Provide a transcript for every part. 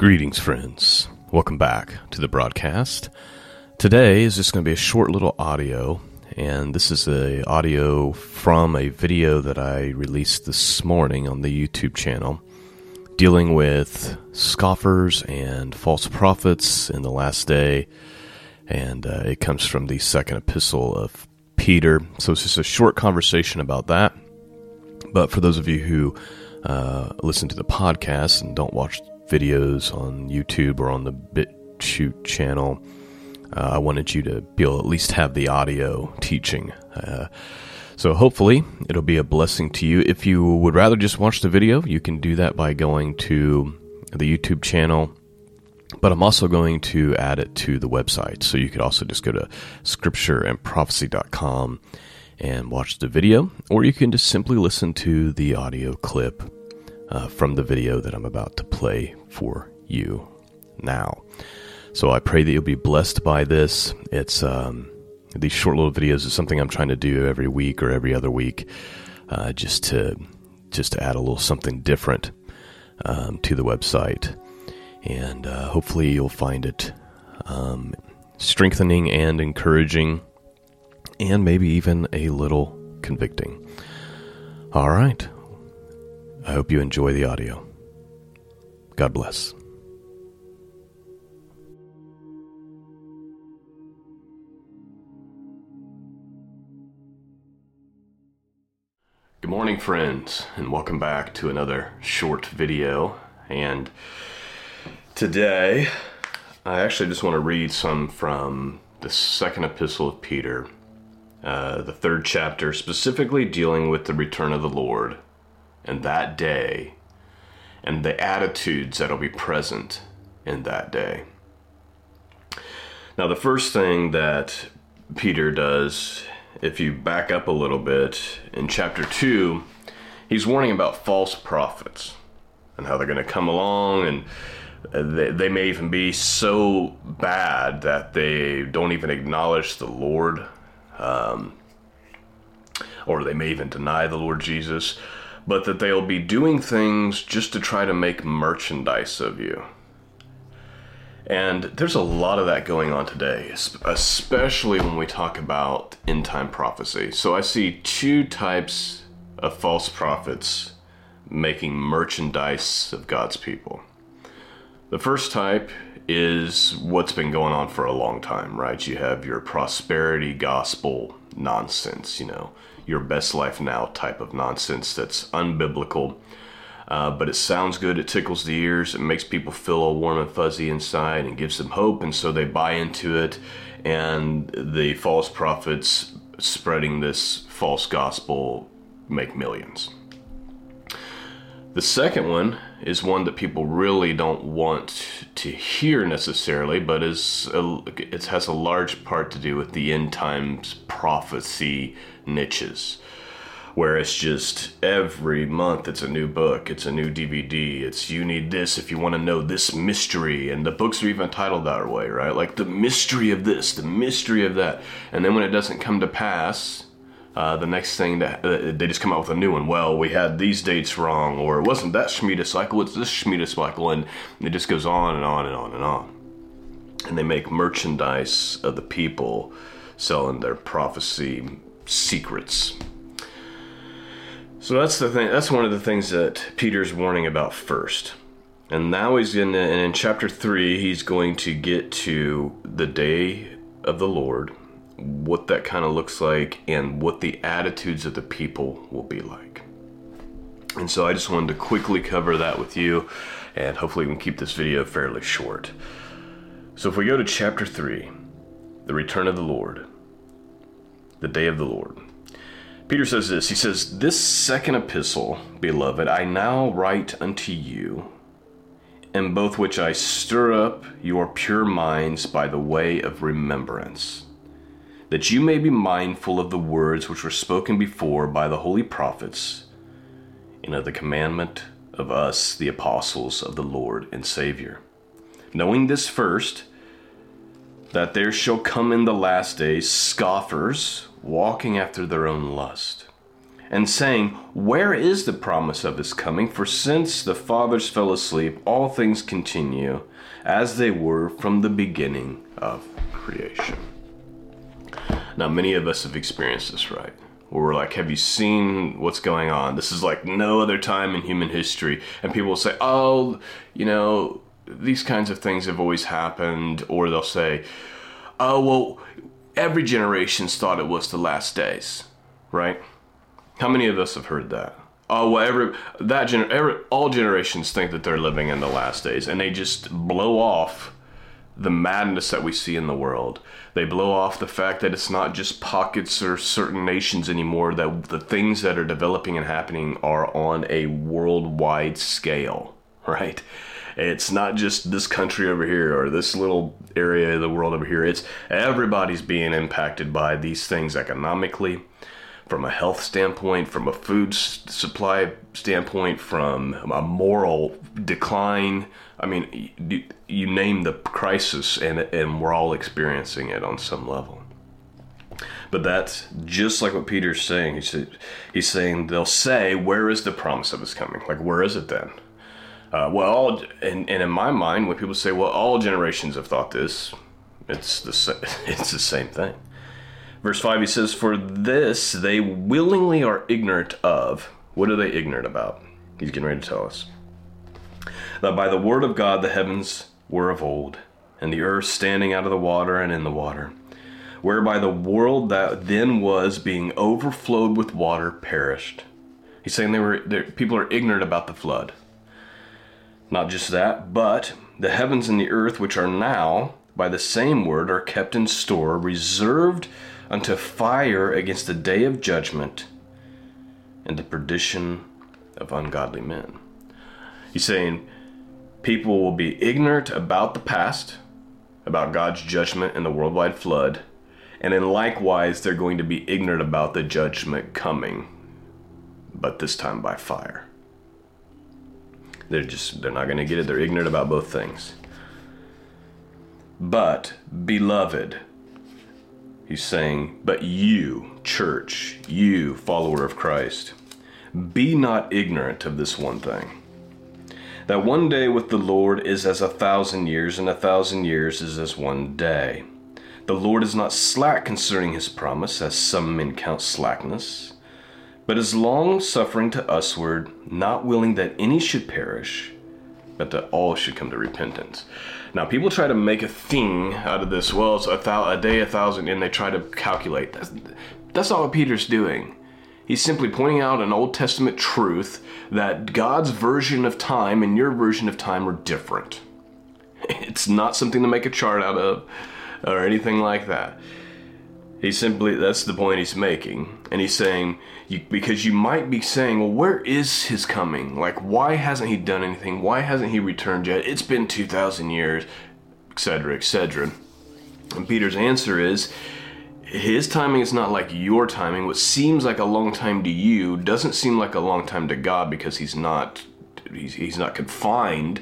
Greetings, friends. Welcome back to the broadcast. Today is just going to be a short little audio, and this is a audio from a video that I released this morning on the YouTube channel dealing with scoffers and false prophets in the last day, and uh, it comes from the second epistle of Peter. So it's just a short conversation about that. But for those of you who uh, listen to the podcast and don't watch videos on YouTube or on the BitChute channel. Uh, I wanted you to be able to at least have the audio teaching. Uh, so hopefully it'll be a blessing to you. If you would rather just watch the video, you can do that by going to the YouTube channel. But I'm also going to add it to the website. So you could also just go to scriptureandprophecy.com and watch the video, or you can just simply listen to the audio clip uh, from the video that I'm about to play for you now. So I pray that you'll be blessed by this. It's um, these short little videos is something I'm trying to do every week or every other week, uh, just to just to add a little something different um, to the website, and uh, hopefully you'll find it um, strengthening and encouraging, and maybe even a little convicting. All right. I hope you enjoy the audio. God bless. Good morning, friends, and welcome back to another short video. And today, I actually just want to read some from the second epistle of Peter, uh, the third chapter, specifically dealing with the return of the Lord and that day and the attitudes that'll be present in that day. Now, the first thing that Peter does, if you back up a little bit, in chapter 2, he's warning about false prophets and how they're going to come along and they, they may even be so bad that they don't even acknowledge the Lord, um, or they may even deny the Lord Jesus but that they'll be doing things just to try to make merchandise of you. And there's a lot of that going on today, especially when we talk about end time prophecy. So I see two types of false prophets making merchandise of God's people. The first type is what's been going on for a long time, right? You have your prosperity gospel nonsense, you know, your best life now type of nonsense that's unbiblical. Uh, but it sounds good, it tickles the ears, it makes people feel all warm and fuzzy inside and gives them hope, and so they buy into it. And the false prophets spreading this false gospel make millions. The second one is one that people really don't want to hear necessarily, but is a, it has a large part to do with the end times prophecy niches, where it's just every month it's a new book, it's a new DVD, it's you need this if you want to know this mystery, and the books are even titled that way, right? Like the mystery of this, the mystery of that, and then when it doesn't come to pass uh, the next thing that uh, they just come out with a new one. Well, we had these dates wrong, or it wasn't that Shemitah cycle, it's this Shemitah cycle, and it just goes on and on and on and on. And they make merchandise of the people selling their prophecy secrets. So that's the thing. That's one of the things that Peter's warning about first. And now he's in, and in chapter three, he's going to get to the day of the Lord what that kind of looks like and what the attitudes of the people will be like. And so I just wanted to quickly cover that with you, and hopefully we can keep this video fairly short. So if we go to chapter 3, the return of the Lord, the day of the Lord. Peter says this He says, This second epistle, beloved, I now write unto you, in both which I stir up your pure minds by the way of remembrance that you may be mindful of the words which were spoken before by the holy prophets, and of the commandment of us, the apostles of the Lord and Savior. Knowing this first, that there shall come in the last days scoffers walking after their own lust, and saying, Where is the promise of his coming? For since the fathers fell asleep, all things continue as they were from the beginning of creation. Now, many of us have experienced this, right? Where we're like, Have you seen what's going on? This is like no other time in human history. And people will say, Oh, you know, these kinds of things have always happened. Or they'll say, Oh, well, every generation's thought it was the last days, right? How many of us have heard that? Oh, well, every that gener- every, all generations think that they're living in the last days, and they just blow off the madness that we see in the world. They blow off the fact that it's not just pockets or certain nations anymore. That the things that are developing and happening are on a worldwide scale, right? It's not just this country over here or this little area of the world over here. It's everybody's being impacted by these things economically, from a health standpoint, from a food supply standpoint, from a moral decline. I mean, you, you name the crisis, and and we're all experiencing it on some level. But that's just like what Peter's saying. He said, he's saying they'll say, "Where is the promise of His coming? Like, where is it then?" Uh, well, and, and in my mind, when people say, "Well, all generations have thought this," it's the it's the same thing. Verse 5, he says, For this they willingly are ignorant of. What are they ignorant about? He's getting ready to tell us. That by the word of God the heavens were of old, and the earth standing out of the water and in the water, whereby the world that then was being overflowed with water perished. He's saying they were people are ignorant about the flood. Not just that, but the heavens and the earth which are now by the same word are kept in store, reserved unto fire against the day of judgment and the perdition of ungodly men. He's saying people will be ignorant about the past, about God's judgment and the worldwide flood, and then likewise they're going to be ignorant about the judgment coming, but this time by fire. They're just they're not going to get it. They're ignorant about both things. But beloved, He's saying, But you, church, you, follower of Christ, be not ignorant of this one thing. That one day with the Lord is as a thousand years, and a thousand years is as one day. The Lord is not slack concerning his promise, as some men count slackness, but is long suffering to usward, not willing that any should perish, but that all should come to repentance. Now, people try to make a thing out of this. Well, it's a, a day, a thousand, and they try to calculate. That's, that's not what Peter's doing. He's simply pointing out an Old Testament truth that God's version of time and your version of time are different. It's not something to make a chart out of or anything like that. He simply, that's the point he's making. And he's saying, you, because you might be saying, well, where is his coming? Like, why hasn't he done anything? Why hasn't he returned yet? It's been 2,000 years, etc., etc. And Peter's answer is, his timing is not like your timing. What seems like a long time to you doesn't seem like a long time to God because he's not he's, he's not confined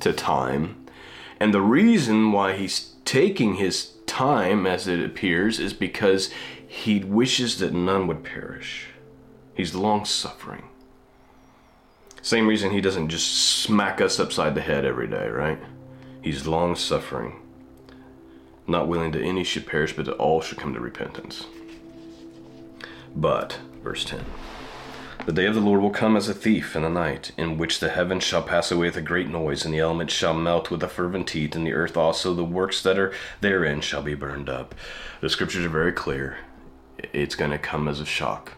to time. And the reason why he's taking his time, as it appears, is because he wishes that none would perish. He's long suffering. Same reason he doesn't just smack us upside the head every day, right? He's long suffering, not willing that any should perish, but that all should come to repentance. But, verse 10 the day of the Lord will come as a thief in the night, in which the heavens shall pass away with a great noise, and the elements shall melt with a fervent heat, and the earth also, the works that are therein, shall be burned up. The scriptures are very clear. It's going to come as a shock.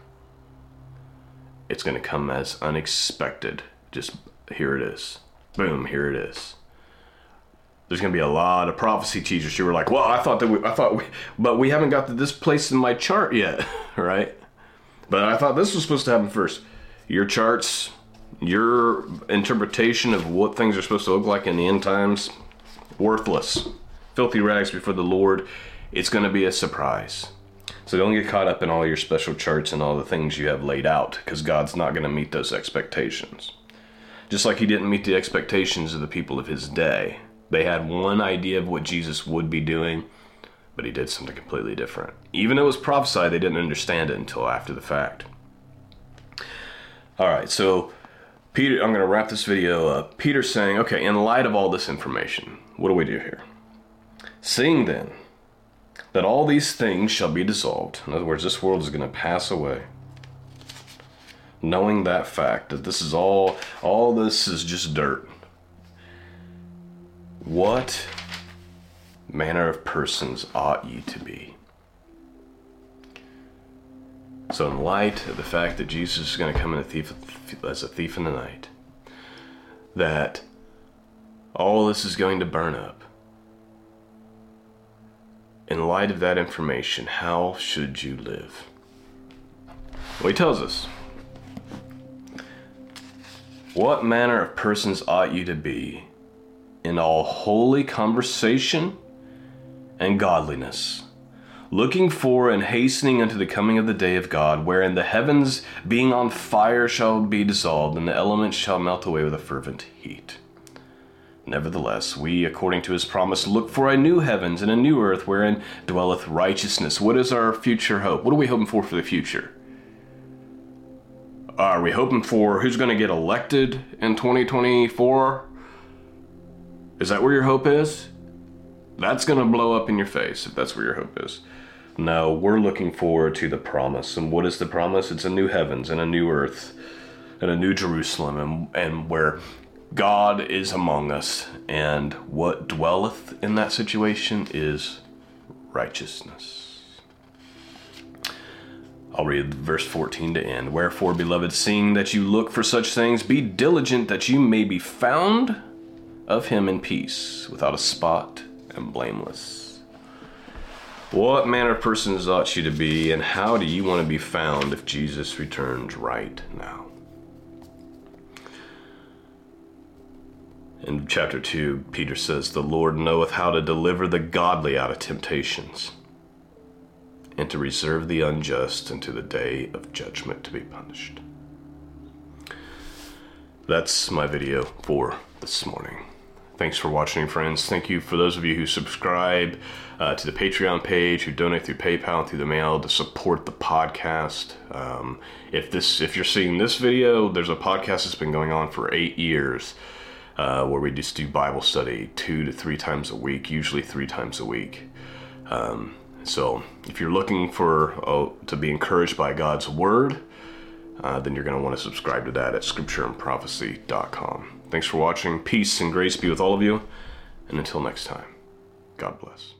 It's going to come as unexpected. Just here it is. Boom, here it is. There's going to be a lot of prophecy teachers who are like, "Well, I thought that we, I thought we, but we haven't got to this place in my chart yet, right?" But I thought this was supposed to happen first. Your charts, your interpretation of what things are supposed to look like in the end times, worthless. Filthy rags before the Lord. It's going to be a surprise. So don't get caught up in all your special charts and all the things you have laid out, because God's not going to meet those expectations. Just like He didn't meet the expectations of the people of His day. They had one idea of what Jesus would be doing, but he did something completely different. Even though it was prophesied, they didn't understand it until after the fact. All right, so Peter, I'm going to wrap this video up. Peter's saying, okay, in light of all this information, what do we do here? Seeing then that all these things shall be dissolved, in other words, this world is going to pass away. Knowing that fact that this is all, all this is just dirt. What manner of persons ought ye to be? So, in light of the fact that Jesus is going to come in a thief, as a thief in the night, that all this is going to burn up, in light of that information, how should you live? Well, he tells us What manner of persons ought you to be in all holy conversation and godliness? looking for and hastening unto the coming of the day of God, wherein the heavens being on fire shall be dissolved, and the elements shall melt away with a fervent heat. Nevertheless, we, according to his promise, look for a new heavens and a new earth wherein dwelleth righteousness. What is our future hope? What are we hoping for for the future? Are we hoping for who's going to get elected in 2024? Is that where your hope is? That's going to blow up in your face if that's where your hope is. No, we're looking forward to the promise. And what is the promise? It's a new heavens and a new earth and a new Jerusalem and, and where God is among us. And what dwelleth in that situation is righteousness. I'll read verse 14 to end. Wherefore, beloved, seeing that you look for such things, be diligent that you may be found of him in peace, without a spot and blameless. What manner of persons ought you to be, and how do you want to be found if Jesus returns right now? In chapter 2, Peter says, The Lord knoweth how to deliver the godly out of temptations, and to reserve the unjust unto the day of judgment to be punished. That's my video for this morning. Thanks for watching, friends. Thank you for those of you who subscribe uh, to the Patreon page, who donate through PayPal and through the mail to support the podcast. Um, if this, if you're seeing this video, there's a podcast that's been going on for eight years, uh, where we just do Bible study two to three times a week, usually three times a week. Um, so, if you're looking for uh, to be encouraged by God's Word, uh, then you're going to want to subscribe to that at scriptureandprophecy.com. Thanks for watching. Peace and grace be with all of you. And until next time, God bless.